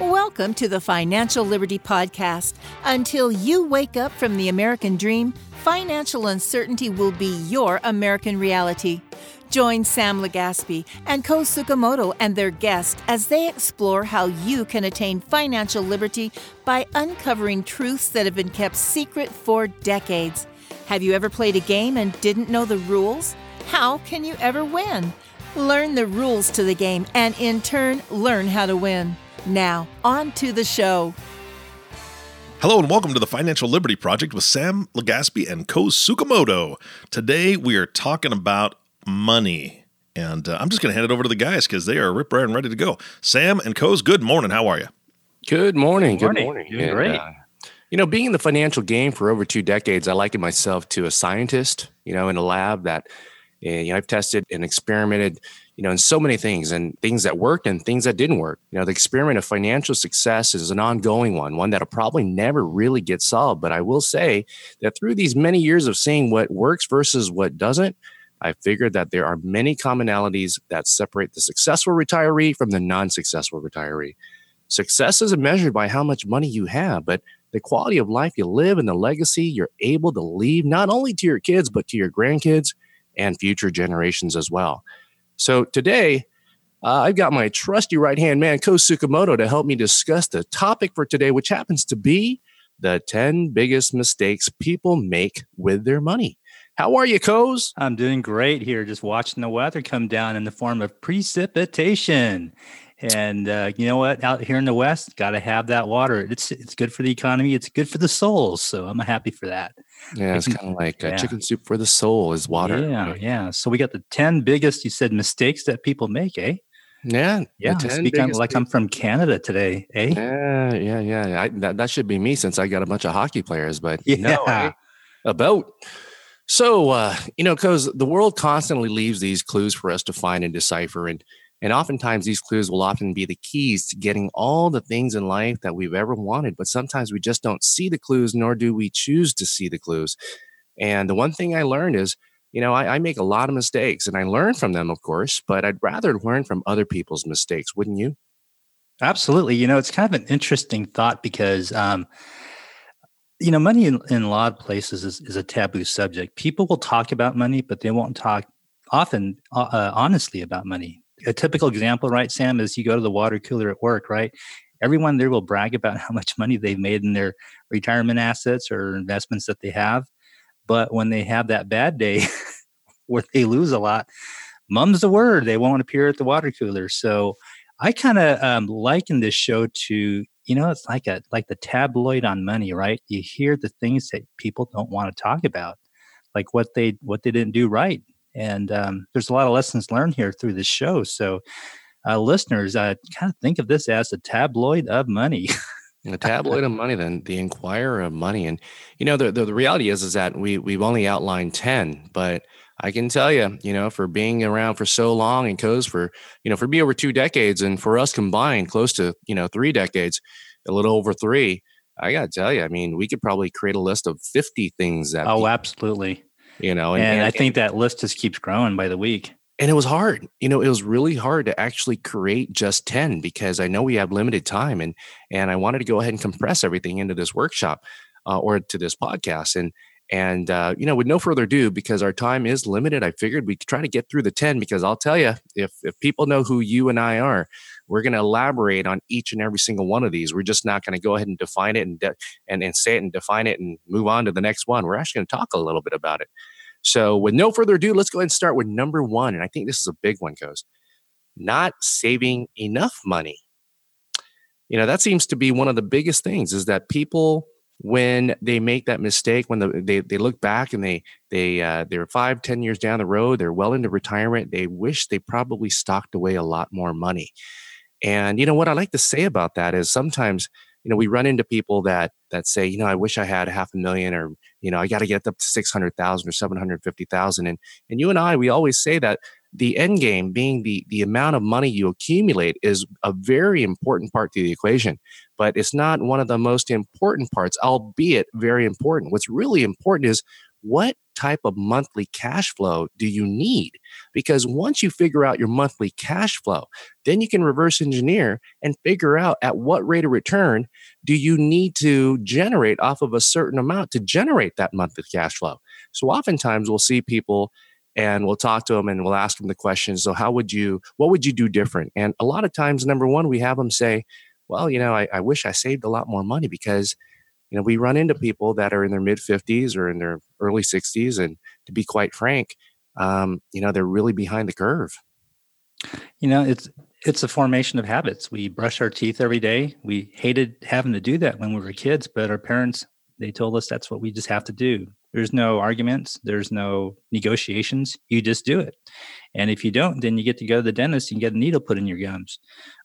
Welcome to the Financial Liberty Podcast. Until you wake up from the American dream, financial uncertainty will be your American reality. Join Sam Legaspi and Ko Tsukamoto and their guest as they explore how you can attain financial liberty by uncovering truths that have been kept secret for decades. Have you ever played a game and didn't know the rules? How can you ever win? Learn the rules to the game and in turn learn how to win. Now, on to the show. Hello and welcome to the Financial Liberty Project with Sam Legaspi and Ko Tsukamoto. Today we are talking about money. And uh, I'm just going to hand it over to the guys because they are rip and ready to go. Sam and Koz, good morning. How are you? Good morning. Good morning. Good morning. Doing great. Uh, you know, being in the financial game for over two decades, I liken myself to a scientist, you know, in a lab that you know, I've tested and experimented, you know, in so many things and things that worked and things that didn't work. You know, the experiment of financial success is an ongoing one, one that'll probably never really get solved. But I will say that through these many years of seeing what works versus what doesn't, I figured that there are many commonalities that separate the successful retiree from the non successful retiree. Success isn't measured by how much money you have, but the quality of life you live and the legacy you're able to leave not only to your kids, but to your grandkids and future generations as well. So today, uh, I've got my trusty right hand man, Ko Tsukamoto, to help me discuss the topic for today, which happens to be the 10 biggest mistakes people make with their money. How are you, Koz? I'm doing great here, just watching the weather come down in the form of precipitation. And uh, you know what? Out here in the West, got to have that water. It's it's good for the economy. It's good for the souls. So I'm happy for that. Yeah, it's kind of like yeah. chicken soup for the soul is water. Yeah, yeah. So we got the ten biggest. You said mistakes that people make, eh? Yeah, yeah. Speaking like I'm from Canada today, eh? Yeah, yeah, yeah. I, that that should be me since I got a bunch of hockey players. But yeah, no, eh? about. So uh, you know, because the world constantly leaves these clues for us to find and decipher, and and oftentimes these clues will often be the keys to getting all the things in life that we've ever wanted. But sometimes we just don't see the clues, nor do we choose to see the clues. And the one thing I learned is, you know, I, I make a lot of mistakes and I learn from them, of course, but I'd rather learn from other people's mistakes, wouldn't you? Absolutely. You know, it's kind of an interesting thought because, um, you know, money in, in a lot of places is, is, a taboo subject. People will talk about money, but they won't talk often uh, honestly about money a typical example, right, Sam, is you go to the water cooler at work, right? Everyone there will brag about how much money they've made in their retirement assets or investments that they have. But when they have that bad day where they lose a lot, mum's the word. They won't appear at the water cooler. So I kind of um, liken this show to, you know, it's like a like the tabloid on money, right? You hear the things that people don't want to talk about, like what they what they didn't do right and um, there's a lot of lessons learned here through this show. So, uh, listeners, I kind of think of this as a tabloid of money. the tabloid of money, then the Inquirer of money, and you know the, the, the reality is is that we we've only outlined ten, but I can tell you, you know, for being around for so long and Koz for you know for me over two decades, and for us combined close to you know three decades, a little over three. I got to tell you, I mean, we could probably create a list of 50 things that. Oh, absolutely you know and, and, and I think that list just keeps growing by the week. And it was hard you know it was really hard to actually create just 10 because i know we have limited time and and i wanted to go ahead and compress everything into this workshop uh, or to this podcast and and uh, you know with no further ado because our time is limited i figured we could try to get through the 10 because i'll tell you if if people know who you and i are we're going to elaborate on each and every single one of these. We're just not going to go ahead and define it and, de- and and say it and define it and move on to the next one. We're actually going to talk a little bit about it so, with no further ado, let's go ahead and start with number one. And I think this is a big one, Koz not saving enough money. You know, that seems to be one of the biggest things is that people, when they make that mistake, when the, they, they look back and they, they, uh, they're five, ten years down the road, they're well into retirement, they wish they probably stocked away a lot more money. And, you know, what I like to say about that is sometimes, you know, we run into people that, that say, you know, I wish I had half a million or you know, I got to get up to 600,000 or 750,000. And, and you and I, we always say that the end game being the, the amount of money you accumulate is a very important part to the equation, but it's not one of the most important parts, albeit very important. What's really important is what type of monthly cash flow do you need? Because once you figure out your monthly cash flow, then you can reverse engineer and figure out at what rate of return do you need to generate off of a certain amount to generate that monthly cash flow. So oftentimes we'll see people and we'll talk to them and we'll ask them the question so how would you what would you do different and a lot of times number one we have them say well you know I, I wish i saved a lot more money because you know we run into people that are in their mid 50s or in their early 60s and to be quite frank um, you know they're really behind the curve. You know it's it's a formation of habits. We brush our teeth every day. We hated having to do that when we were kids but our parents they told us that's what we just have to do there's no arguments there's no negotiations you just do it and if you don't then you get to go to the dentist and get a needle put in your gums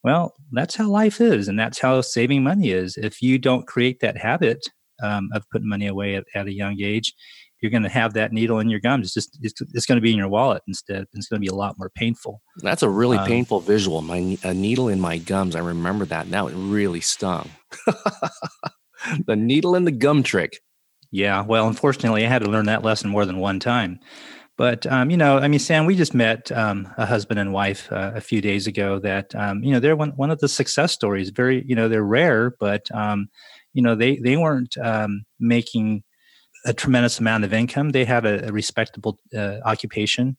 well that's how life is and that's how saving money is if you don't create that habit um, of putting money away at, at a young age you're going to have that needle in your gums. It's just it's, it's going to be in your wallet instead. It's going to be a lot more painful. That's a really um, painful visual. My a needle in my gums. I remember that. Now it really stung. the needle in the gum trick. Yeah. Well, unfortunately, I had to learn that lesson more than one time. But um, you know, I mean, Sam, we just met um, a husband and wife uh, a few days ago. That um, you know, they're one one of the success stories. Very, you know, they're rare, but um, you know, they they weren't um, making a tremendous amount of income. They have a, a respectable uh, occupation,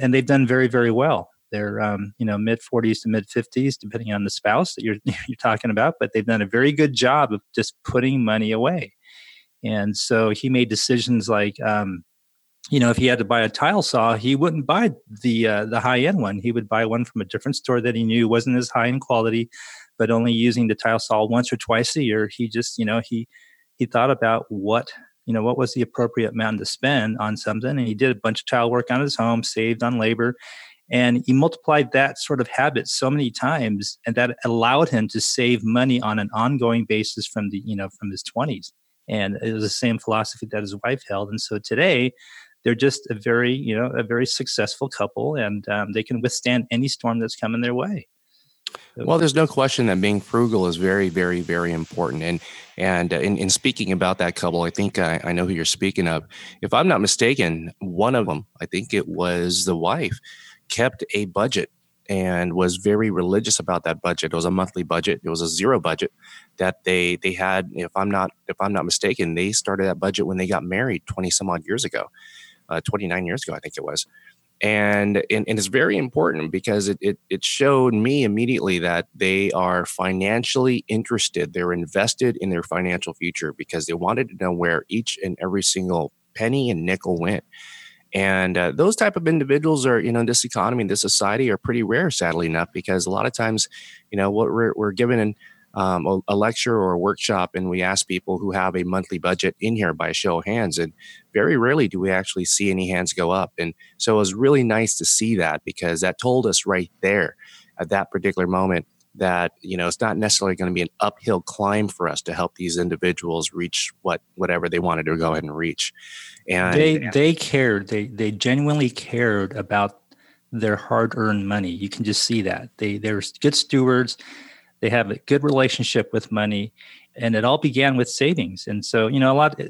and they've done very, very well. They're um, you know mid 40s to mid 50s, depending on the spouse that you're you're talking about. But they've done a very good job of just putting money away. And so he made decisions like, um, you know, if he had to buy a tile saw, he wouldn't buy the uh, the high end one. He would buy one from a different store that he knew wasn't as high in quality, but only using the tile saw once or twice a year. He just, you know, he he thought about what you know what was the appropriate amount to spend on something and he did a bunch of tile work on his home saved on labor and he multiplied that sort of habit so many times and that allowed him to save money on an ongoing basis from the you know from his 20s and it was the same philosophy that his wife held and so today they're just a very you know a very successful couple and um, they can withstand any storm that's coming their way well, there's no question that being frugal is very, very, very important. And and uh, in, in speaking about that couple, I think I, I know who you're speaking of. If I'm not mistaken, one of them, I think it was the wife, kept a budget and was very religious about that budget. It was a monthly budget. It was a zero budget that they they had. If I'm not if I'm not mistaken, they started that budget when they got married 20 some odd years ago, uh, 29 years ago, I think it was and, and, and it's very important because it, it it showed me immediately that they are financially interested they're invested in their financial future because they wanted to know where each and every single penny and nickel went and uh, those type of individuals are you know in this economy in this society are pretty rare sadly enough because a lot of times you know what we're, we're given um, a, a, lecture or a workshop and we ask people who have a monthly budget in here by a show of hands and very rarely do we actually see any hands go up. And so it was really nice to see that because that told us right there at that particular moment that you know it's not necessarily going to be an uphill climb for us to help these individuals reach what whatever they wanted to go ahead and reach. And they they cared. They they genuinely cared about their hard-earned money. You can just see that. They they're good stewards. They have a good relationship with money. And it all began with savings. And so you know a lot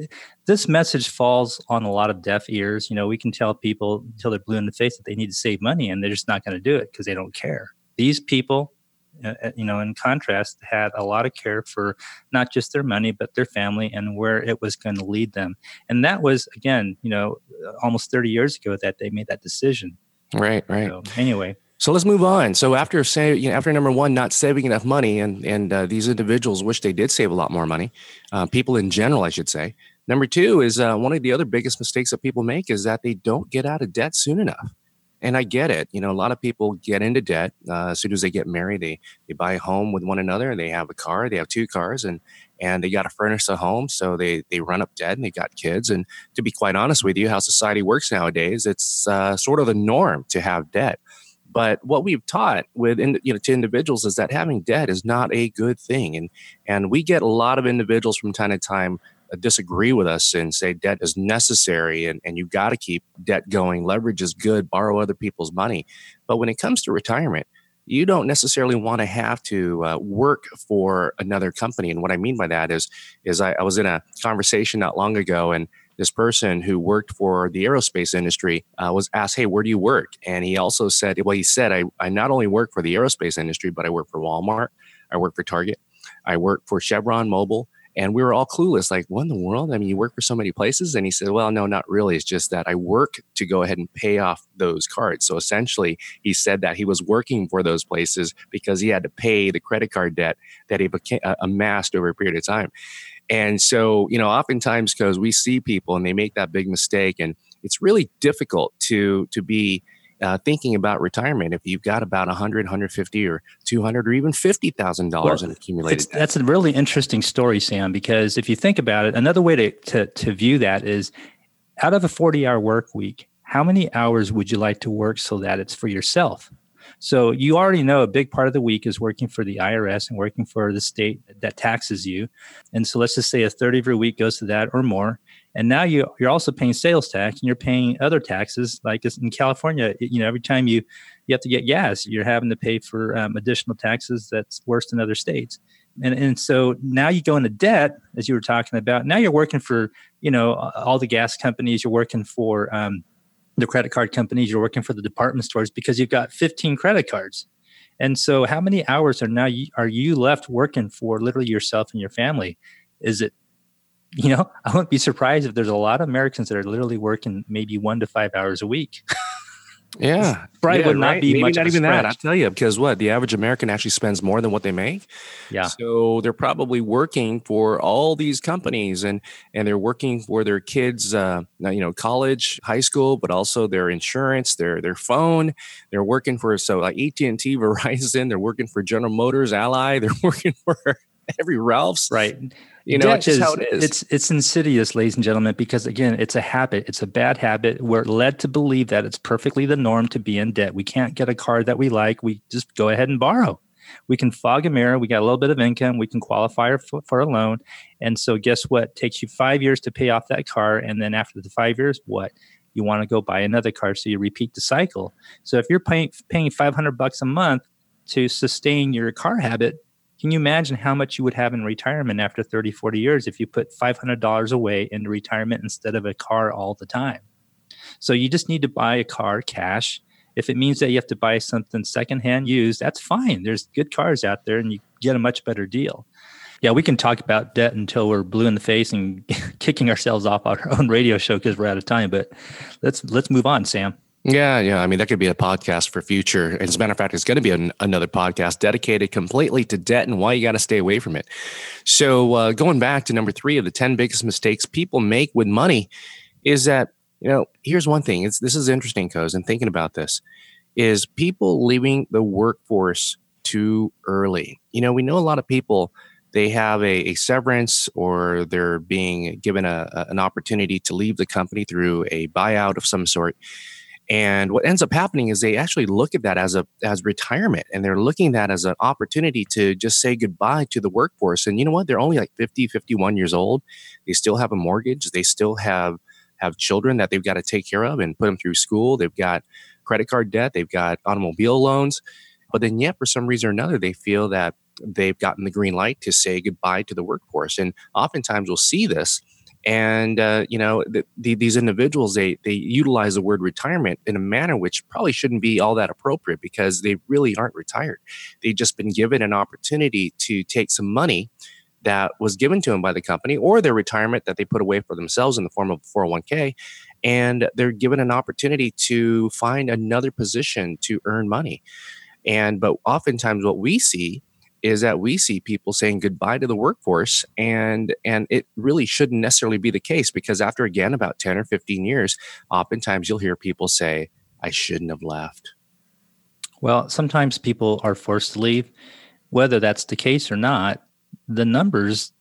this message falls on a lot of deaf ears. You know we can tell people until they're blue in the face that they need to save money and they're just not going to do it because they don't care. These people you know in contrast had a lot of care for not just their money but their family and where it was going to lead them and that was again you know almost 30 years ago that they made that decision right right so, anyway so let's move on. So after say, you know, after number one, not saving enough money, and and uh, these individuals wish they did save a lot more money. Uh, people in general, I should say. Number two is uh, one of the other biggest mistakes that people make is that they don't get out of debt soon enough. And I get it. You know, a lot of people get into debt uh, as soon as they get married. They they buy a home with one another. They have a car. They have two cars, and and they got to furnish a home. So they they run up debt, and they got kids. And to be quite honest with you, how society works nowadays, it's uh, sort of the norm to have debt. But what we've taught with you know to individuals is that having debt is not a good thing, and and we get a lot of individuals from time to time disagree with us and say debt is necessary and, and you've got to keep debt going. Leverage is good, borrow other people's money. But when it comes to retirement, you don't necessarily want to have to uh, work for another company. And what I mean by that is, is I, I was in a conversation not long ago and this person who worked for the aerospace industry uh, was asked, Hey, where do you work? And he also said, Well, he said, I, I not only work for the aerospace industry, but I work for Walmart, I work for Target, I work for Chevron Mobil. And we were all clueless, like, what in the world? I mean, you work for so many places? And he said, well, no, not really. It's just that I work to go ahead and pay off those cards. So essentially, he said that he was working for those places because he had to pay the credit card debt that he became, uh, amassed over a period of time. And so, you know, oftentimes because we see people and they make that big mistake, and it's really difficult to to be uh, thinking about retirement if you've got about 100 150 or 200 or even $50000 well, in accumulated that's a really interesting story sam because if you think about it another way to, to, to view that is out of a 40 hour work week how many hours would you like to work so that it's for yourself so you already know a big part of the week is working for the IRS and working for the state that taxes you. And so let's just say a third of your week goes to that or more. And now you, you're also paying sales tax and you're paying other taxes. Like in California, you know, every time you, you have to get gas, you're having to pay for um, additional taxes that's worse than other states. And, and so now you go into debt, as you were talking about. Now you're working for, you know, all the gas companies. You're working for um, the credit card companies, you're working for the department stores because you've got 15 credit cards. And so, how many hours are now you, are you left working for literally yourself and your family? Is it, you know, I wouldn't be surprised if there's a lot of Americans that are literally working maybe one to five hours a week. Yeah, probably yeah, would not right. be Maybe much. Not even stretch. that. I tell you, because what the average American actually spends more than what they make. Yeah. So they're probably working for all these companies, and and they're working for their kids, uh, you know, college, high school, but also their insurance, their their phone. They're working for so like AT and T, Verizon. They're working for General Motors, Ally. They're working for every Ralph's. Right. You know, it's just how it is. It's it's insidious, ladies and gentlemen, because again, it's a habit. It's a bad habit. We're led to believe that it's perfectly the norm to be in debt. We can't get a car that we like. We just go ahead and borrow. We can fog a mirror. We got a little bit of income. We can qualify for, for a loan. And so, guess what? It takes you five years to pay off that car, and then after the five years, what? You want to go buy another car, so you repeat the cycle. So if you're paying paying five hundred bucks a month to sustain your car habit, can you imagine how much you would have in retirement after 30, 40 years if you put $500 away into retirement instead of a car all the time? So you just need to buy a car cash. If it means that you have to buy something secondhand used, that's fine. There's good cars out there and you get a much better deal. Yeah, we can talk about debt until we're blue in the face and kicking ourselves off our own radio show because we're out of time. But let's let's move on, Sam. Yeah, yeah. I mean, that could be a podcast for future. As a matter of fact, it's going to be an, another podcast dedicated completely to debt and why you got to stay away from it. So, uh, going back to number three of the 10 biggest mistakes people make with money is that, you know, here's one thing. It's, this is interesting, Koz, and thinking about this is people leaving the workforce too early. You know, we know a lot of people they have a, a, severance or they're being given a, a, an opportunity to leave the company through a buyout of some sort and what ends up happening is they actually look at that as a as retirement and they're looking at that as an opportunity to just say goodbye to the workforce. And you know what? They're only like 50, 51 years old. They still have a mortgage. They still have have children that they've got to take care of and put them through school. They've got credit card debt, they've got automobile loans. But then yet for some reason or another, they feel that they've gotten the green light to say goodbye to the workforce. And oftentimes we'll see this and uh, you know the, the, these individuals they they utilize the word retirement in a manner which probably shouldn't be all that appropriate because they really aren't retired. They've just been given an opportunity to take some money that was given to them by the company or their retirement that they put away for themselves in the form of 401k and they're given an opportunity to find another position to earn money. And but oftentimes what we see is that we see people saying goodbye to the workforce and and it really shouldn't necessarily be the case because after again about 10 or 15 years oftentimes you'll hear people say i shouldn't have left. Well sometimes people are forced to leave. Whether that's the case or not the numbers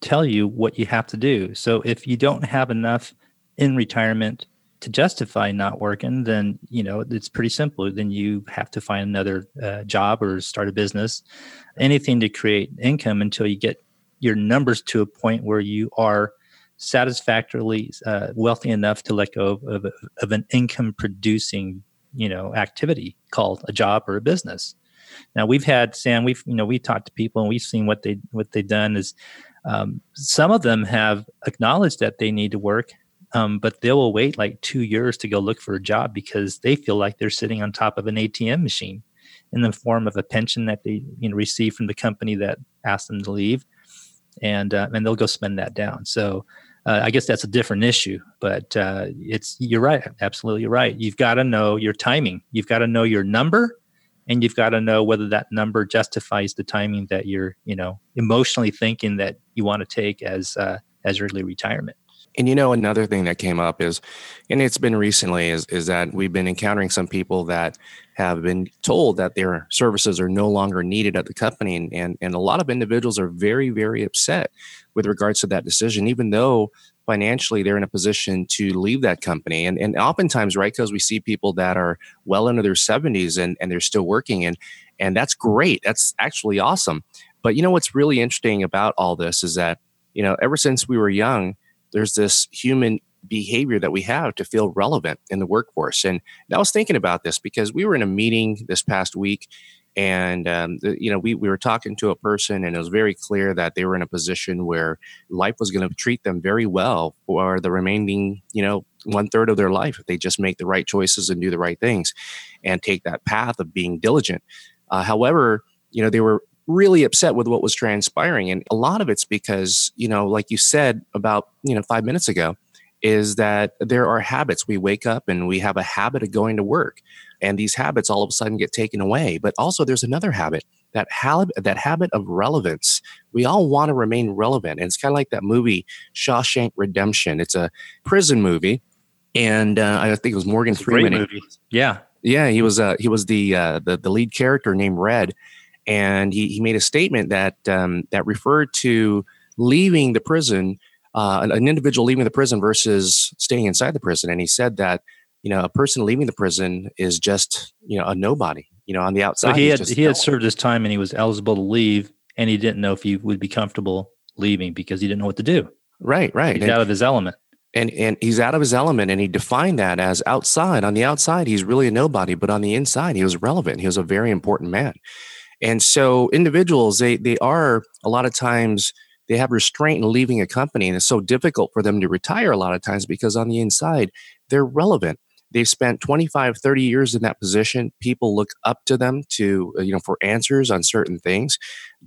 tell you what you have to do. So if you don't have enough in retirement to justify not working, then you know it's pretty simple. Then you have to find another uh, job or start a business, anything to create income until you get your numbers to a point where you are satisfactorily uh, wealthy enough to let go of, of, of an income producing you know activity called a job or a business. Now we've had Sam, we've you know we talked to people and we've seen what they what they've done is um, some of them have acknowledged that they need to work um, but they will wait like two years to go look for a job because they feel like they're sitting on top of an ATM machine in the form of a pension that they you know receive from the company that asked them to leave, and uh, and they'll go spend that down. So uh, I guess that's a different issue, but uh, it's you're right, absolutely right. You've got to know your timing. You've got to know your number, and you've got to know whether that number justifies the timing that you're, you know, emotionally thinking that you want to take as uh, as early retirement. And you know, another thing that came up is, and it's been recently, is is that we've been encountering some people that have been told that their services are no longer needed at the company, and and, and a lot of individuals are very very upset with regards to that decision, even though financially they're in a position to leave that company. And and oftentimes, right, because we see people that are well into their 70s and and they're still working, and and that's great. That's actually awesome. But you know what's really interesting about all this is that you know ever since we were young there's this human behavior that we have to feel relevant in the workforce. And I was thinking about this because we were in a meeting this past week and um, you know we, we were talking to a person and it was very clear that they were in a position where life was going to treat them very well for the remaining you know one third of their life if they just make the right choices and do the right things and take that path of being diligent uh, however you know they were really upset with what was transpiring. And a lot of it's because, you know, like you said about, you know, five minutes ago, is that there are habits. We wake up and we have a habit of going to work. And these habits all of a sudden get taken away. But also there's another habit, that habit, that habit of relevance. We all want to remain relevant. And it's kind of like that movie, Shawshank Redemption. It's a prison movie. And uh, I think it was Morgan Freeman. Yeah. Yeah, he was uh, he was the, uh, the the lead character named Red, and he, he made a statement that um, that referred to leaving the prison, uh, an, an, individual leaving the prison versus staying inside the prison. And he said that you know a person leaving the prison is just you know a nobody. You know, on the outside, but he had he had served his time and he was eligible to leave, and he didn't know if he would be comfortable leaving because he didn't know what to do. Right, right. He's and, out of his element. And and he's out of his element, and he defined that as outside. On the outside, he's really a nobody, but on the inside, he was relevant. He was a very important man. And so individuals, they they are a lot of times they have restraint in leaving a company and it's so difficult for them to retire a lot of times because on the inside they're relevant. They've spent 25 30 years in that position. People look up to them to uh, you know for answers on certain things.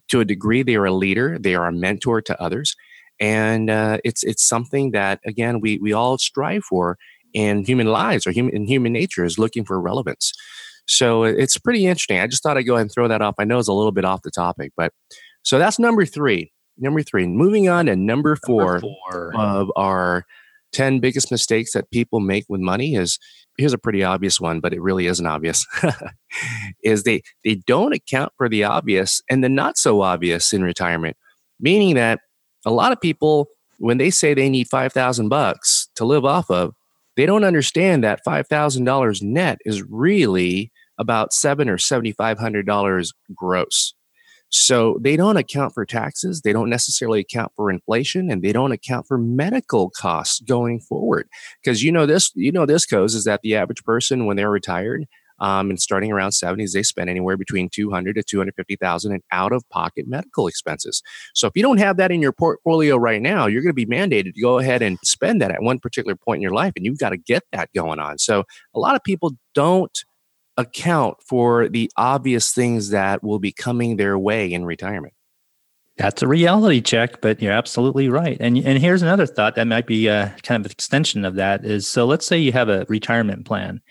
To a degree they are a leader. They are a mentor to others. And uh, it's it's something that again we we all strive for in human lives or human in human nature is looking for relevance so it's pretty interesting. I just thought I'd go ahead and throw that off. I know it's a little bit off the topic, but so that's number three. Number three. Moving on to number four, number four. of our 10 biggest mistakes that people make with money is here's a pretty obvious one, but it really isn't obvious. is they they don't account for the obvious and the not so obvious in retirement. Meaning that a lot of people, when they say they need five thousand bucks to live off of, they don't understand that $5,000 net is really about seven or $7,500 gross. So they don't account for taxes, they don't necessarily account for inflation, and they don't account for medical costs going forward. Because you know this, you know this Koz is that the average person when they're retired um, and starting around 70s, they spend anywhere between 200 to 250,000 in out of pocket medical expenses. So if you don't have that in your portfolio right now, you're going to be mandated to go ahead and spend that at one particular point in your life, and you've got to get that going on. So a lot of people don't account for the obvious things that will be coming their way in retirement. That's a reality check, but you're absolutely right. And and here's another thought that might be a kind of an extension of that is so let's say you have a retirement plan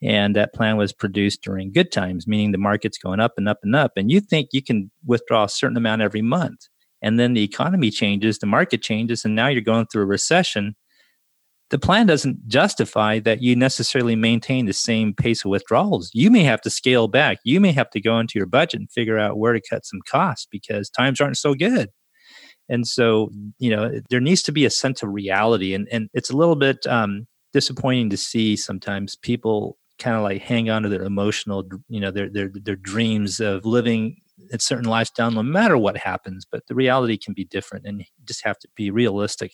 and that plan was produced during good times, meaning the market's going up and up and up. And you think you can withdraw a certain amount every month. And then the economy changes, the market changes, and now you're going through a recession. The plan doesn't justify that you necessarily maintain the same pace of withdrawals. You may have to scale back. You may have to go into your budget and figure out where to cut some costs because times aren't so good. And so, you know, there needs to be a sense of reality. And, and it's a little bit um, disappointing to see sometimes people kind of like hang on to their emotional, you know, their their their dreams of living a certain lifestyle, no matter what happens. But the reality can be different, and you just have to be realistic.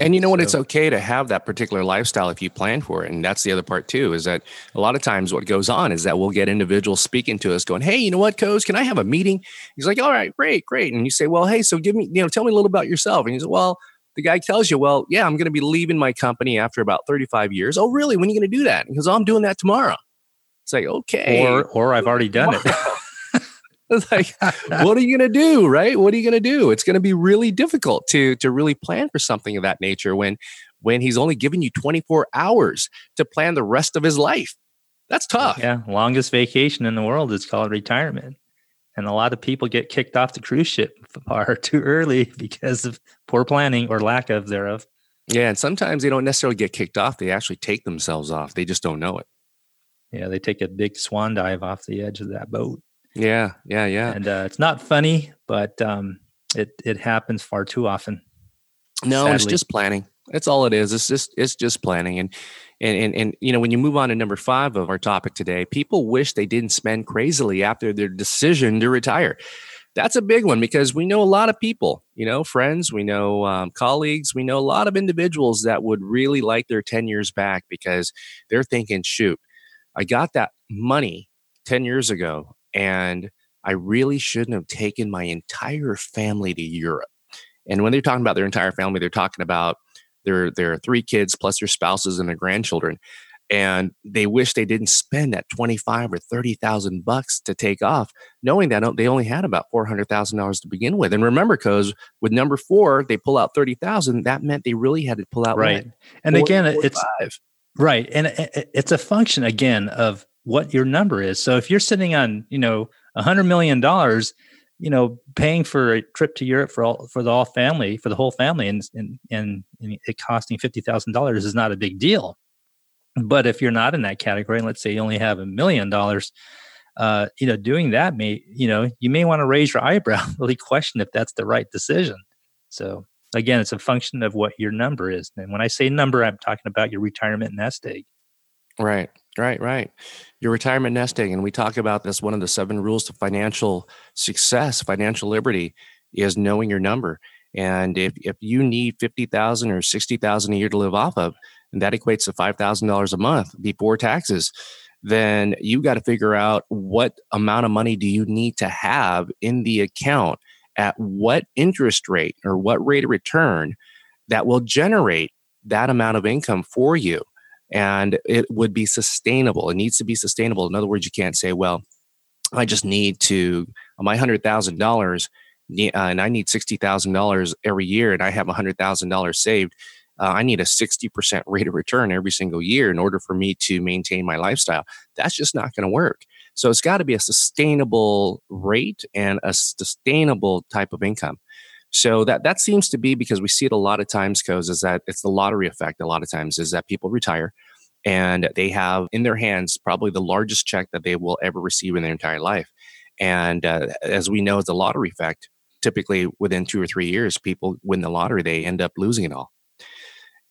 And you know what? So, it's okay to have that particular lifestyle if you plan for it. And that's the other part too, is that a lot of times what goes on is that we'll get individuals speaking to us going, Hey, you know what, Koz, can I have a meeting? He's like, All right, great, great. And you say, Well, hey, so give me, you know, tell me a little about yourself. And he's like, Well, the guy tells you, well, yeah, I'm going to be leaving my company after about 35 years. Oh, really? When are you going to do that? Because oh, I'm doing that tomorrow. It's like, okay. Or, or I've already done it. It's like, what are you going to do? Right. What are you going to do? It's going to be really difficult to, to really plan for something of that nature when, when he's only giving you 24 hours to plan the rest of his life. That's tough. Yeah. Longest vacation in the world is called retirement. And a lot of people get kicked off the cruise ship far too early because of poor planning or lack of thereof. Yeah. And sometimes they don't necessarily get kicked off. They actually take themselves off. They just don't know it. Yeah. They take a big swan dive off the edge of that boat. Yeah. Yeah. Yeah. And uh, it's not funny, but um, it, it happens far too often. No, sadly. it's just planning. That's all it is. It's just it's just planning. And and and and you know, when you move on to number five of our topic today, people wish they didn't spend crazily after their decision to retire. That's a big one because we know a lot of people, you know, friends, we know um, colleagues, we know a lot of individuals that would really like their 10 years back because they're thinking, shoot, I got that money 10 years ago and I really shouldn't have taken my entire family to Europe. And when they're talking about their entire family, they're talking about their their three kids plus their spouses and their grandchildren and they wish they didn't spend that 25 or 30,000 bucks to take off knowing that they only had about $400,000 to begin with. And remember cuz with number 4 they pull out 30,000 that meant they really had to pull out right. and again it's right. And eh, eh, it's a function again of what your number is so if you're sitting on you know a 100 million dollars you know, paying for a trip to Europe for all for the all family for the whole family and and and, and it costing fifty thousand dollars is not a big deal. But if you're not in that category, and let's say you only have a million dollars, uh, you know, doing that may you know you may want to raise your eyebrow, really question if that's the right decision. So again, it's a function of what your number is. And when I say number, I'm talking about your retirement nest egg. Right, right, right. Your retirement nesting, and we talk about this. One of the seven rules to financial success, financial liberty, is knowing your number. And if if you need fifty thousand or sixty thousand a year to live off of, and that equates to five thousand dollars a month before taxes, then you got to figure out what amount of money do you need to have in the account at what interest rate or what rate of return that will generate that amount of income for you and it would be sustainable. It needs to be sustainable. In other words, you can't say, well, I just need to, my $100,000 uh, and I need $60,000 every year and I have $100,000 saved. Uh, I need a 60% rate of return every single year in order for me to maintain my lifestyle. That's just not going to work. So it's got to be a sustainable rate and a sustainable type of income. So that that seems to be because we see it a lot of times, Koz, is that it's the lottery effect. A lot of times is that people retire and they have in their hands probably the largest check that they will ever receive in their entire life. And uh, as we know, it's the lottery effect. Typically, within two or three years, people win the lottery, they end up losing it all.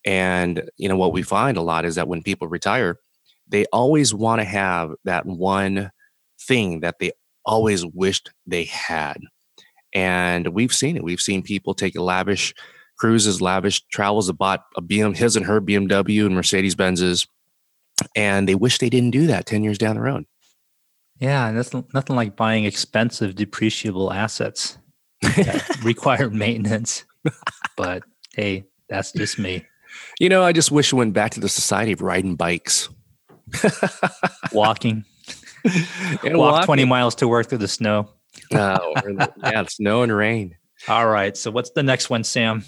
And you know what we find a lot is that when people retire, they always want to have that one thing that they always wished they had. And we've seen it. We've seen people take lavish cruises, lavish travels, bought a BM, his and her BMW and Mercedes Benzes, and they wish they didn't do that 10 years down the road. Yeah, and that's nothing like buying expensive depreciable assets that require maintenance. But hey, that's just me. You know, I just wish we went back to the society of riding bikes. walking. and Walk walking. 20 miles to work through the snow. Oh, yeah, snow and rain. All right. So what's the next one, Sam?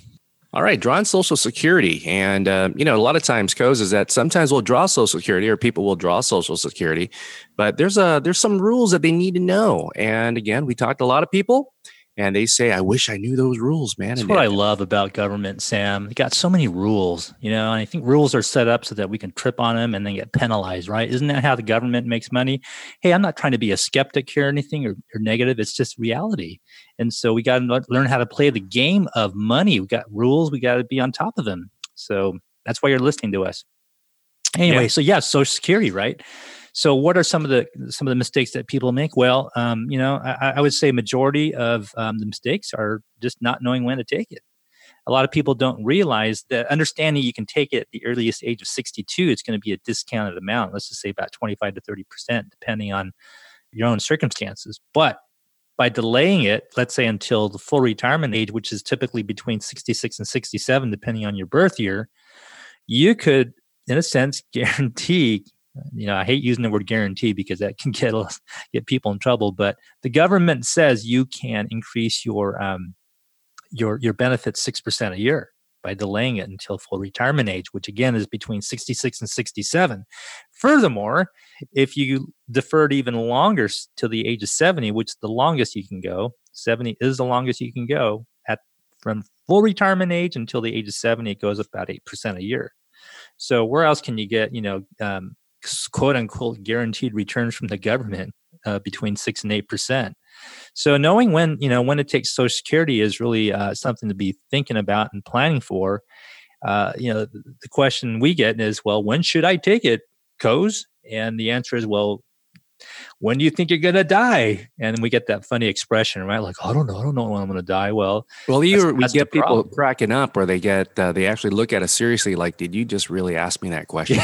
All right, drawing Social Security, and uh, you know, a lot of times, Koz is that sometimes we'll draw Social Security, or people will draw Social Security, but there's a there's some rules that they need to know. And again, we talked to a lot of people, and they say, "I wish I knew those rules, man." That's and what I love about government, Sam. They got so many rules, you know. And I think rules are set up so that we can trip on them and then get penalized, right? Isn't that how the government makes money? Hey, I'm not trying to be a skeptic here or anything or, or negative. It's just reality. And so we got to learn how to play the game of money. We got rules. We got to be on top of them. So that's why you're listening to us. Anyway, yeah. so yeah, Social Security, right? So, what are some of the some of the mistakes that people make? Well, um, you know, I, I, would say majority of um, the mistakes are just not knowing when to take it. A lot of people don't realize that understanding you can take it at the earliest age of 62, it's going to be a discounted amount. Let's just say about 25 to 30 percent, depending on your own circumstances. But by delaying it, let's say until the full retirement age, which is typically between 66 and 67, depending on your birth year, you could, in a sense, guarantee. You know, I hate using the word guarantee because that can get get people in trouble. But the government says you can increase your um, your your benefits six percent a year by delaying it until full retirement age, which again is between 66 and 67. Furthermore, if you deferred even longer to the age of 70, which is the longest you can go, 70 is the longest you can go at from full retirement age until the age of 70, it goes up about 8% a year. So where else can you get, you know, um, quote unquote guaranteed returns from the government uh, between six and eight percent? So knowing when you know when to take Social Security is really uh, something to be thinking about and planning for. Uh, you know, the, the question we get is, well, when should I take it, Koz? And the answer is, well, when do you think you're going to die? And we get that funny expression, right? Like, I don't know. I don't know when I'm going to die. Well, well, you we get people cracking up, or they get uh, they actually look at us seriously. Like, did you just really ask me that question?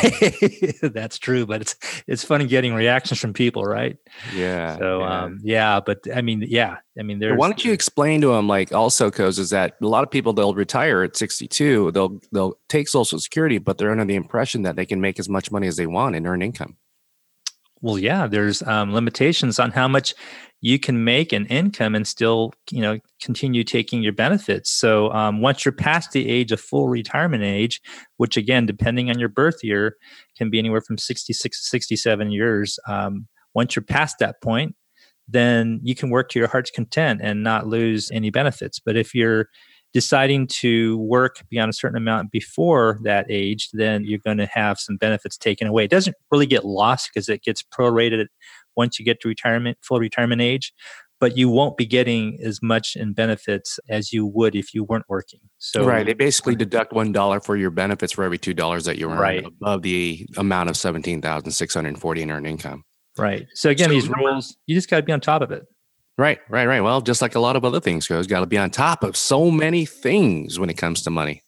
That's true, but it's it's funny getting reactions from people, right? Yeah. So, yeah. um, yeah, but I mean, yeah, I mean, there's. Why don't you explain to them, like, also, Koz is that a lot of people they'll retire at 62, they'll they'll take Social Security, but they're under the impression that they can make as much money as they want and earn income. Well, yeah, there's um, limitations on how much you can make an income and still, you know, continue taking your benefits. So um, once you're past the age of full retirement age, which again, depending on your birth year, can be anywhere from 66 to 67 years. Um, once you're past that point, then you can work to your heart's content and not lose any benefits. But if you're deciding to work beyond a certain amount before that age, then you're going to have some benefits taken away. It doesn't really get lost because it gets prorated once you get to retirement, full retirement age, but you won't be getting as much in benefits as you would if you weren't working. So right, they basically deduct one dollar for your benefits for every two dollars that you earn right. above the amount of seventeen thousand six hundred forty in earned income. Right. So again, so these rules, you just got to be on top of it. Right, right, right. Well, just like a lot of other things Koz, got to be on top of so many things when it comes to money.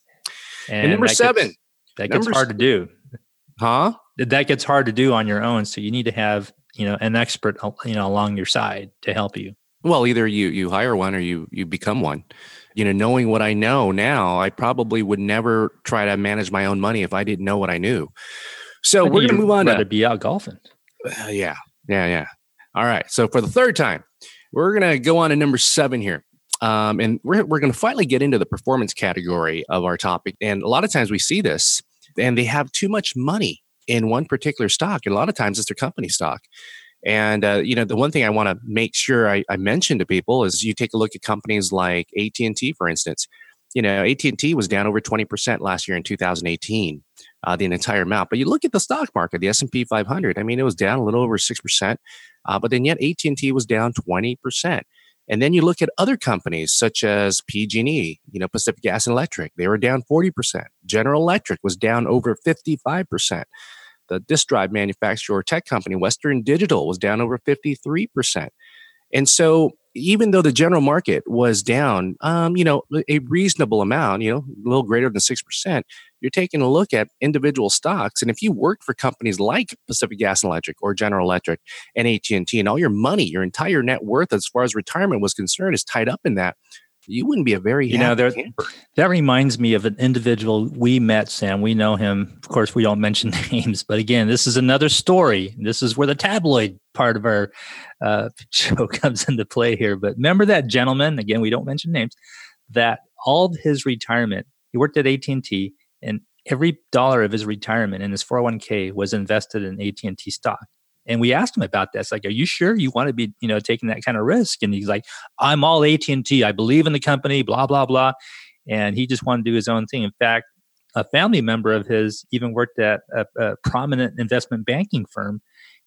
And, and number that seven, gets, that gets hard to do. Huh? That gets hard to do on your own. So you need to have you know an expert you know along your side to help you. Well, either you you hire one or you you become one. You know, knowing what I know now, I probably would never try to manage my own money if I didn't know what I knew. So we're going to move on. To, be out golfing. Uh, yeah, yeah, yeah. All right. So for the third time, we're going to go on to number seven here. Um, and we're, we're going to finally get into the performance category of our topic. And a lot of times we see this, and they have too much money in one particular stock. And a lot of times it's their company stock. And uh, you know, the one thing I want to make sure I, I mention to people is you take a look at companies like AT and T, for instance. You know, AT and T was down over twenty percent last year in 2018, uh, the entire amount. But you look at the stock market, the S and P 500. I mean, it was down a little over six percent. Uh, but then yet AT&T was down 20%. And then you look at other companies such as PG&E, you know, Pacific Gas and Electric, they were down 40%. General Electric was down over 55%. The disk drive manufacturer tech company, Western Digital, was down over 53%. And so even though the general market was down, um, you know, a reasonable amount, you know, a little greater than 6%, you're taking a look at individual stocks. And if you work for companies like Pacific Gas and Electric or General Electric and AT&T and all your money, your entire net worth as far as retirement was concerned is tied up in that, you wouldn't be a very you know there, that reminds me of an individual we met sam. We know him. Of course we don't mention names but again this is another story. This is where the tabloid part of our uh, show comes into play here. But remember that gentleman again we don't mention names that all of his retirement he worked at AT&T and every dollar of his retirement in his 401k was invested in AT&T stock and we asked him about this. Like, are you sure you want to be, you know, taking that kind of risk? And he's like, I'm all AT and T. I believe in the company. Blah blah blah. And he just wanted to do his own thing. In fact, a family member of his even worked at a, a prominent investment banking firm.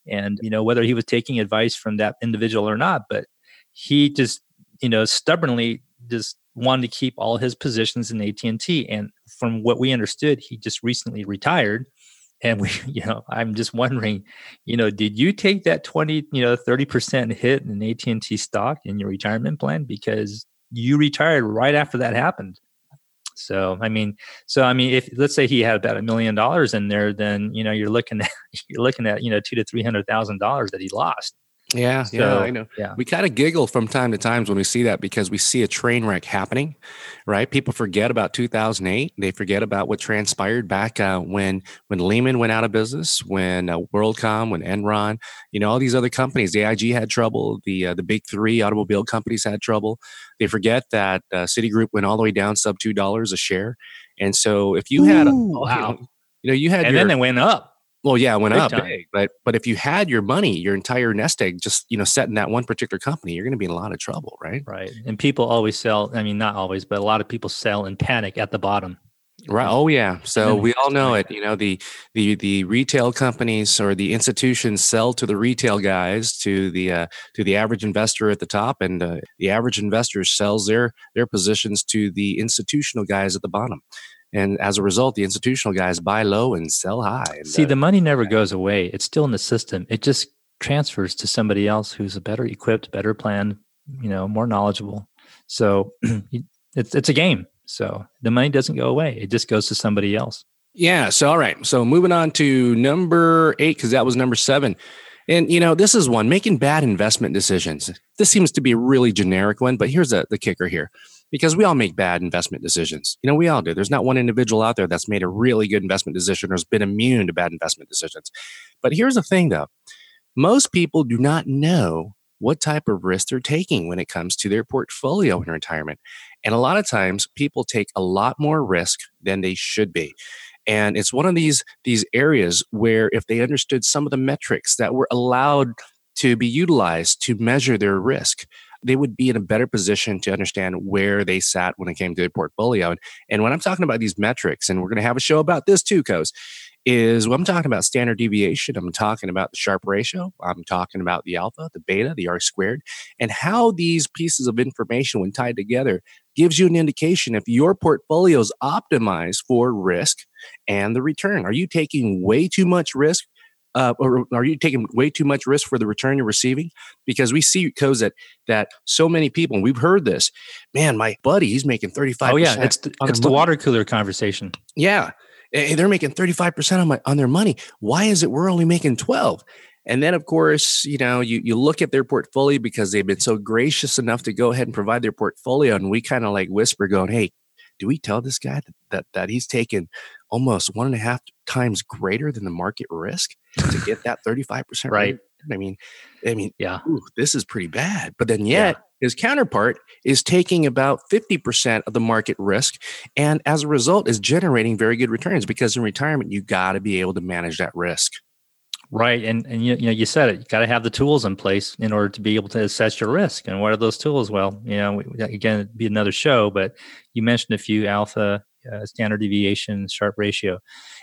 And you know whether he was taking advice from that individual or not, but he just, you know, stubbornly just wanted to keep all his positions in AT and T. And from what we understood, he just recently retired. And we you know i'm just wondering you know did you take that 20 you know 30% hit in at&t stock in your retirement plan? Because you retired right after that happened. So i mean so i mean if let's say he had about a million dollars in there then you know you're looking at you're looking at you know two to three hundred thousand dollars that he lost Yeah, So, yeah, I know. yeah. We kind of giggle from time to times when we see that because we see a train wreck happening, right? People forget about 2008. They forget about what transpired back uh, when when Lehman went out of business, when uh, WorldCom, when Enron, you know, all these other companies. The AIG had trouble. The uh, the big three automobile companies had trouble. They forget that uh, Citigroup went all the way down sub two dollars a share. And so if you had, a, you wow. know, you know, you had And your, then they went up. Well, yeah, it went Big up time. but but if you had your money, your entire nest egg, just you know, set in that one particular company, you're going to be in a lot of trouble, right? Right. And people always sell, I mean, not always, but a lot of people sell in panic at the bottom. Right. Oh yeah. So we all know it. You know the the the retail companies or the institutions sell to the retail guys to the uh, to the average investor at the top, and uh, the average investor sells their their positions to the institutional guys at the bottom. And as a result, the institutional guys buy low and sell high. And, See, uh, the money never goes away. It's still in the system. It just transfers to somebody else who's a better equipped, better planned, you know, more knowledgeable. So it's it's a game. So the money doesn't go away. It just goes to somebody else. Yeah. So, all right. So, moving on to number eight, because that was number seven. And, you know, this is one making bad investment decisions. This seems to be a really generic one, but here's the, the kicker here because we all make bad investment decisions. You know, we all do. There's not one individual out there that's made a really good investment decision or has been immune to bad investment decisions. But here's the thing, though most people do not know what type of risk they're taking when it comes to their portfolio in retirement. And a lot of times people take a lot more risk than they should be. And it's one of these these areas where if they understood some of the metrics that were allowed to be utilized to measure their risk, they would be in a better position to understand where they sat when it came to their portfolio. And, and when I'm talking about these metrics, and we're going to have a show about this too, Koz, is when I'm talking about standard deviation, I'm talking about the Sharpe ratio, I'm talking about the alpha, the beta, the R squared, and how these pieces of information, when tied together, gives you an indication if your portfolio is optimized for risk and the return. Are you taking way too much risk? Uh, or are you taking way too much risk for the return you're receiving? Because we see Koz that that so many people, and we've heard this. Man, my buddy, he's making thirty five. Oh yeah, it's the, it's the money. water cooler conversation. Yeah, they're making thirty five percent on my on their money. Why is it we're only making twelve? And then, of course, you know, you you look at their portfolio because they've been so gracious enough to go ahead and provide their portfolio, and we kind of like whisper, going, "Hey, do we tell this guy that, that that he's taken almost one and a half times greater than the market risk to get that 35% Right. I mean, I mean, Yeah. ooh, this is pretty bad. But then Yeah. yet his counterpart is taking about 50% of the market risk and as a result is generating very good returns because in retirement you got to be able to manage that risk. Right. And and you, you know, you said it, you got to have the tools in place in order to be able to assess your risk. And what are those tools? Well, you know, we- again, it'd be another show, but you mentioned a few alpha, uh, standard deviation, Sharpe ratio.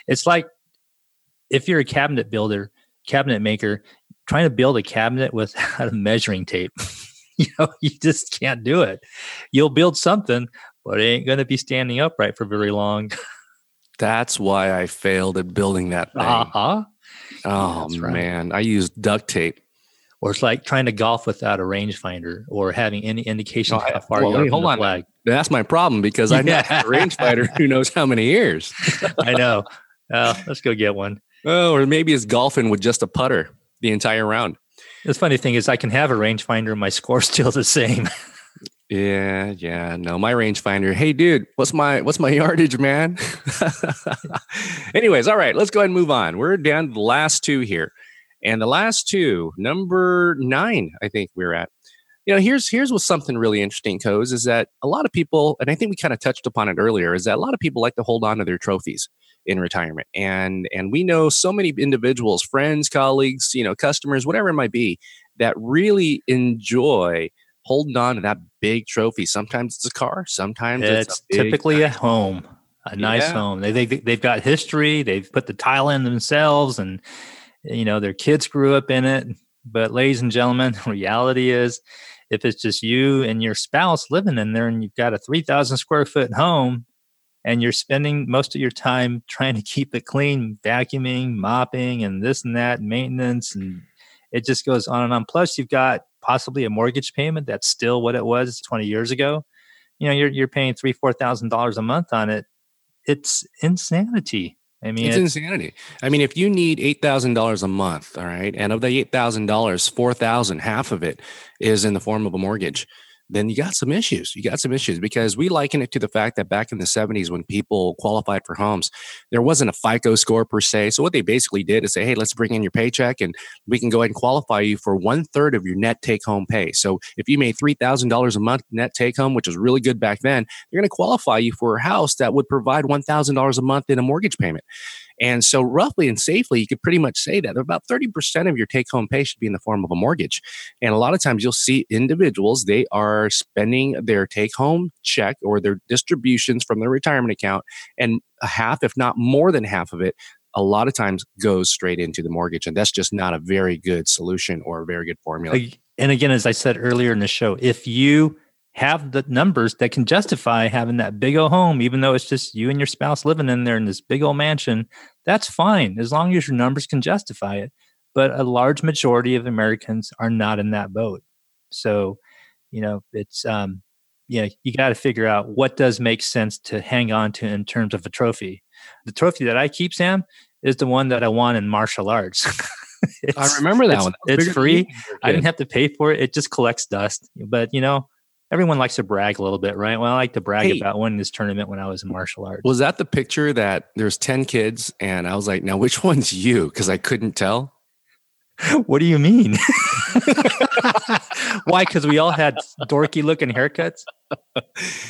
It's like if you're a cabinet builder, cabinet maker, trying to build a cabinet without a measuring tape, you know, you just can't do it. You'll build something, but it ain't going to be standing upright for very long. That's why I failed at building that thing. Uh-huh. Oh right. man, I used duct tape. Or it's like trying to golf without a rangefinder or having any indication No, how far well, you are hold the on. flag. That's my problem because I'm not a rangefinder who knows how many years. I know. Uh, let's go get one. Oh, or maybe it's golfing with just a putter the entire round. The funny thing is, I can have a rangefinder and my score's still the same. Yeah, yeah. No, my rangefinder. Hey, dude, what's my what's my yardage, man? Anyways, all right, let's go ahead and move on. We're down to the last two here, and the last two, number nine, I think we're at. You know, here's here's what's something really interesting, Koz, is that a lot of people, and I think we kind of touched upon it earlier, is that a lot of people like to hold on to their trophies in retirement, and and we know so many individuals, friends, colleagues, you know, customers, whatever it might be, that really enjoy holding on to that big trophy. Sometimes it's a car, sometimes it's, it's a typically a home, a nice Yeah. home. They, they they've got history. They've put the tile in themselves, and you know their kids grew up in it. But ladies and gentlemen, reality is, if it's just you and your spouse living in there, and you've got a three thousand square foot home, and you're spending most of your time trying to keep it clean, vacuuming, mopping, and this and that, maintenance, and it just goes on and on. Plus, you've got possibly a mortgage payment that's still what it was 20 years ago. You know, you're you're paying three, four thousand dollars a month on it. It's insanity. I mean, it's, it's insanity. I mean, if you need eight thousand dollars a month, all right, and of the eight thousand dollars, four thousand, half of it is in the form of a mortgage then you got some issues. You got some issues because we liken it to the fact that back in the 70s, when people qualified for homes, there wasn't a FICO score per se. So, what they basically did is say, hey, let's bring in your paycheck and we can go ahead and qualify you for one third of your net take home pay. So, if you made $3,000 a month net take home, which was really good back then, they're going to qualify you for a house that would provide $1,000 a month in a mortgage payment. And so, roughly and safely, you could pretty much say that about 30% of your take home pay should be in the form of a mortgage. And a lot of times, you'll see individuals, they are spending their take home check or their distributions from their retirement account, and a half, if not more than half of it, a lot of times goes straight into the mortgage. And that's just not a very good solution or a very good formula. And again, as I said earlier in the show, if you have the numbers that can justify having that big old home, even though it's just you and your spouse living in there in this big old mansion. That's fine as long as your numbers can justify it. But a large majority of Americans are not in that boat. So, you know, it's um, yeah, you got to figure out what does make sense to hang on to in terms of a trophy. The trophy that I keep, Sam, is the one that I won in martial arts. I remember that it's, one. It's free. I didn't have to pay for it. It just collects dust. But you know, everyone likes to brag a little bit, right? Well, I like to brag hey, about winning this tournament when I was in martial arts. Was that the picture that there's 10 kids and I was like, now which one's you? Because I couldn't tell. what do you mean? Why? Because we all had dorky looking haircuts.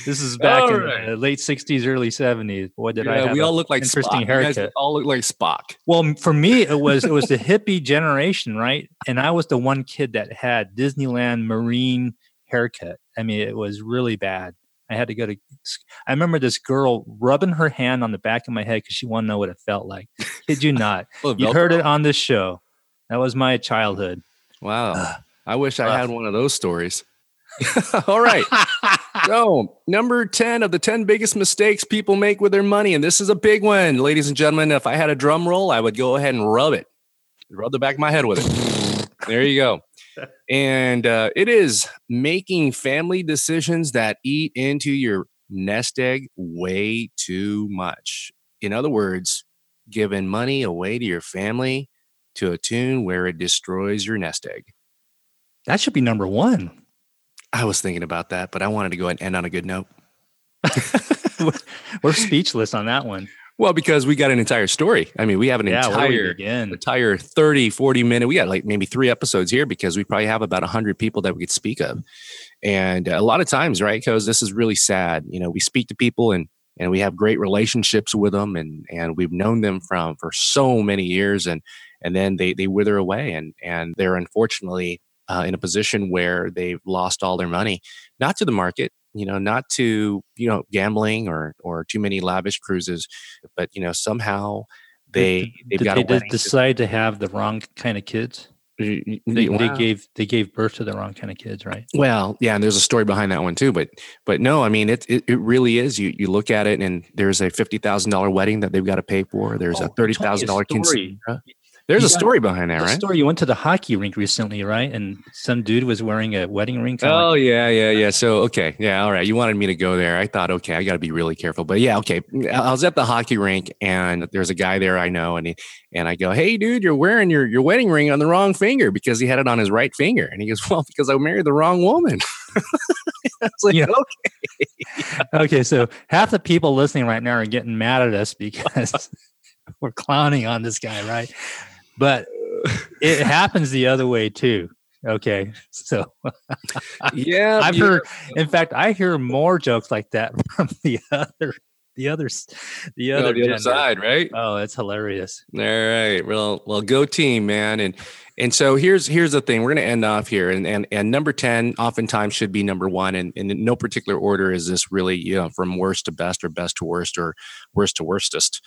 This is back all in right. the late '60s, early '70s. Boy, did yeah, I! we all look like interesting Spock. haircut. all look like Spock. Well, for me, it was it was the hippie generation, right? And I was the one kid that had Disneyland Marine haircut. I mean, it was really bad. I had to go to. I remember this girl rubbing her hand on the back of my head because she wanted to know what it felt like. Did you not? you heard it on this show. That was my childhood. Wow. I wish I had one of those stories. All right. so, number 10 of the 10 biggest mistakes people make with their money. And this is a big one, ladies and gentlemen. If I had a drum roll, I would go ahead and rub it, rub the back of my head with it. there you go and uh, it is making family decisions that eat into your nest egg way too much. In other words, giving money away to your family to a tune where it destroys your nest egg. That should be number one. I was thinking about that, but I wanted to go ahead and end on a good note. We're speechless on that one. Well, because we got an entire story. I mean, we have an yeah, entire entire 30, 40 minute. We got like maybe three episodes here because we probably have about 100 people that we could speak of. And a lot of times, right? Because this is really sad. You know, we speak to people and and we have great relationships with them and and we've known them from for so many years and and then they they wither away and and they're unfortunately uh, in a position where they've lost all their money not to the market you know, not to, you know, gambling or or too many lavish cruises, but you know, somehow they they've did got they decide to have the wrong kind of kids. They, wow. they, gave they gave birth to the wrong kind of kids, right? Well, yeah, and there's a story behind that one too. But but no, I mean it it, it really is. You you look at it, and there's a fifty thousand dollar wedding that they've got to pay for. There's oh, a thirty thousand dollar quinceanera. There's you a story behind that, right? Story. You went to the hockey rink recently, right? And some dude was wearing a wedding ring. Oh like- yeah, yeah, yeah. So okay, yeah, all right. You wanted me to go there. I thought, okay, I got to be really careful. But yeah, okay. I was at the hockey rink, and there's a guy there I know, and he, and I go, hey, dude, you're wearing your your wedding ring on the wrong finger because he had it on his right finger, and he goes, well, because I married the wrong woman. I was like, know, okay. okay, so half the people listening right now are getting mad at us because we're clowning on this guy, right? But it happens the other way too. Okay, so yeah, I've yeah. heard. In fact, I hear more jokes like that from the other, the others, the other, oh, the other side, right? Oh, it's hilarious. All right, well, well, go team, man, and and so here's here's the thing. We're going to end off here, and and and number ten oftentimes should be number one, and, and in no particular order is this really you know from worst to best or best to worst or worst to worstest.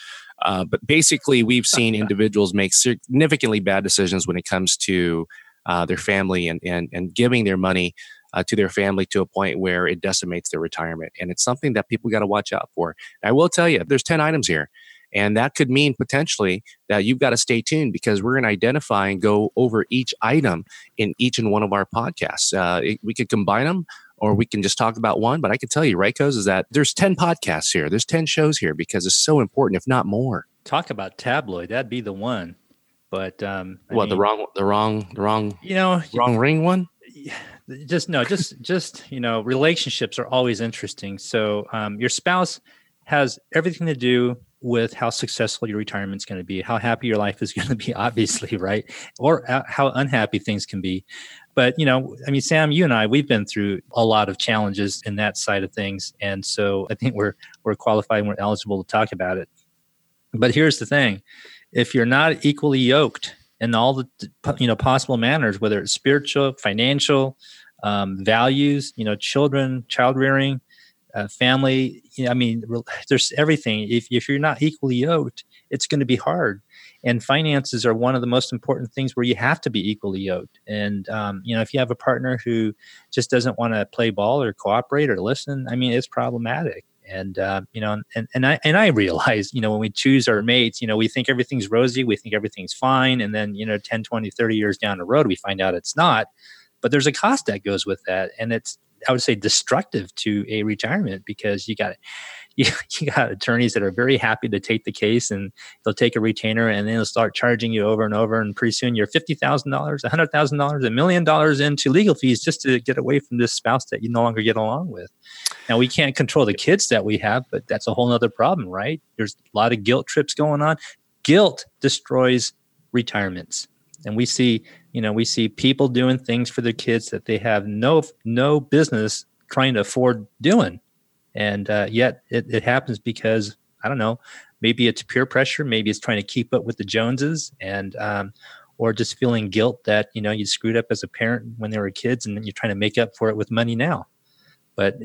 Uh, but basically, we've seen individuals make significantly bad decisions when it comes to uh, their family and, and, and giving their money uh, to their family to a point where it decimates their retirement. And it's something that people got to watch out for. And I will tell you, there's 10 items here. And that could mean potentially that you've got to stay tuned because we're going to identify and go over each item in each and one of our podcasts. Uh, it, we could combine them or we can just talk about one. But I can tell you, right, Koz, is that there's 10 podcasts here, there's 10 shows here because it's so important, if not more, talk about tabloid. That'd be the one. But um, I what mean, the wrong, the wrong, the wrong, you know, wrong ring one? Just no, just just you know, relationships are always interesting. So um, your spouse has everything to do with how successful your retirement is going to be, how happy your life is going to be, obviously, right? Or how unhappy things can be. But, you know, I mean, Sam, you and I, we've been through a lot of challenges in that side of things. And so I think we're, we're qualified and we're eligible to talk about it. But here's the thing if you're not equally yoked in all the, you know, possible manners, whether it's spiritual, financial, um, values, you know, children, child rearing, uh, family. You know, I mean, there's everything. If, if you're not equally yoked, it's going to be hard. And finances are one of the most important things where you have to be equally yoked. And um, you know, if you have a partner who just doesn't want to play ball or cooperate or listen, I mean, it's problematic. And uh, you know, and and I and I realize, you know, when we choose our mates, you know, we think everything's rosy, we think everything's fine, and then you know, 10, 20, 30 years down the road, we find out it's not. But there's a cost that goes with that, and it's I would say destructive to a retirement because you got you, you got attorneys that are very happy to take the case and they'll take a retainer and then they'll start charging you over and over and pretty soon you're fifty thousand dollars, a hundred thousand dollars, a million dollars into legal fees just to get away from this spouse that you no longer get along with. Now we can't control the kids that we have, but that's a whole other problem, right? There's a lot of guilt trips going on. Guilt destroys retirements and we see you know we see people doing things for their kids that they have no no business trying to afford doing and uh, yet it, it happens because i don't know maybe it's peer pressure maybe it's trying to keep up with the joneses and um, or just feeling guilt that you know you screwed up as a parent when they were kids and you're trying to make up for it with money now but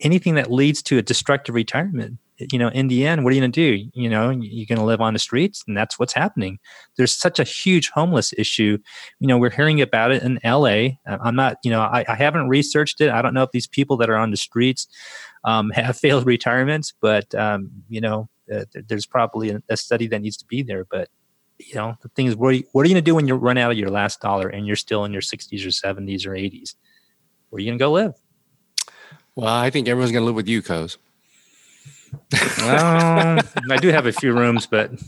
anything that leads to a destructive retirement you know, in the end, what are you going to do? You know, you're going to live on the streets, and that's what's happening. There's such a huge homeless issue. You know, we're hearing about it in LA. I'm not, you know, I, I haven't researched it. I don't know if these people that are on the streets um, have failed retirements, but um, you know, uh, there's probably a, a, study that needs to be there. But you know, the thing is, what are you, what are you going to do when you run out of your last dollar and you're still in your 60s or 70s or 80s? Where are you going to go live? Well, I think everyone's going to live with you, Koz I do have a few rooms, but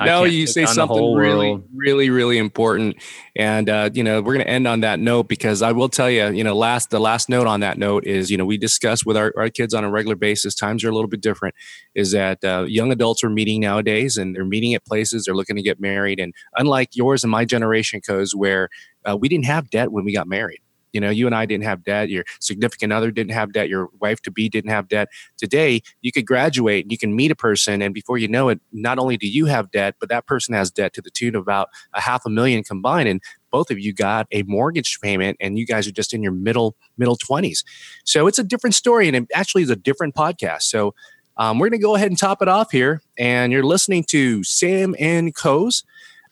no, you say something really, world. really, really important, and uh, you know we're going to end on that note because I will tell you, you know, last the last note on that note is, you know, we discuss with our, our kids on a regular basis. Times are a little bit different. Is that uh, young adults are meeting nowadays, and they're meeting at places. They're looking to get married, and unlike yours and my generation, Koz where uh, we didn't have debt when we got married you know, you and I didn't have debt. Your significant other didn't have debt. Your wife to be didn't have debt. Today, you could graduate and you can meet a person, and before you know it, not only do you have debt, but that person has debt to the tune of about a half a million combined. And both of you got a mortgage payment, and you guys are just in your middle middle twenties. So it's a different story, and it actually is a different podcast. So. Um, we're going to go ahead and top it off here. And you're listening to Sam and Koz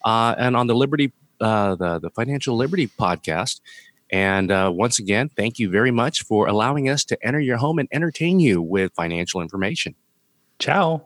uh, and on the Liberty, uh, the, the Financial Liberty podcast. And uh, once again, thank you very much for allowing us to enter your home and entertain you with financial information. Ciao.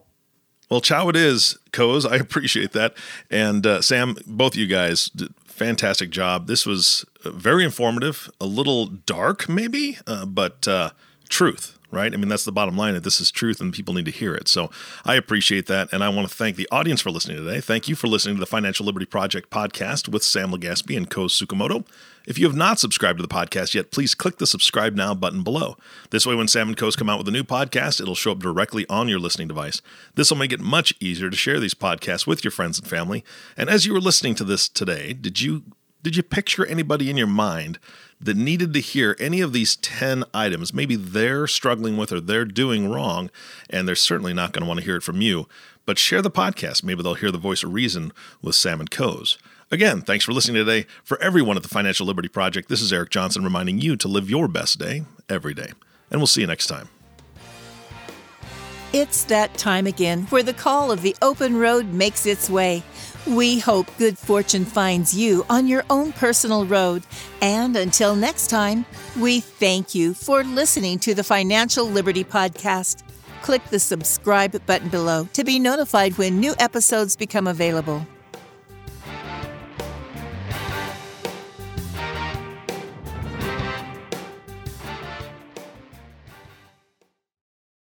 Well, ciao it is, Koz. I appreciate that. And uh, Sam, both of you guys, fantastic job. This was uh, very informative, a little dark, maybe, uh, but uh, truth right? I mean, that's the bottom line that this is truth and people need to hear it. So I appreciate that. And I want to thank the audience for listening today. Thank you for listening to the Financial Liberty Project podcast with Sam Legaspi and Koz Tsukamoto. If you have not subscribed to the podcast yet, please click the subscribe now button below. This way, when Sam and Koz come out with a new podcast, it'll show up directly on your listening device. This will make it much easier to share these podcasts with your friends and family. And as you were listening to this today, did you did you picture anybody in your mind that needed to hear any of these 10 items, maybe they're struggling with or they're doing wrong, and they're certainly not going to want to hear it from you. But share the podcast. Maybe they'll hear the voice of reason with Sam and Koz. Again, thanks for listening today. For everyone at the Financial Liberty Project, this is Eric Johnson reminding you to live your best day every day. And we'll see you next time. It's that time again where the call of the open road makes its way. We hope good fortune finds you on your own personal road. And until next time, we thank you for listening to the Financial Liberty Podcast. Click the subscribe button below to be notified when new episodes become available.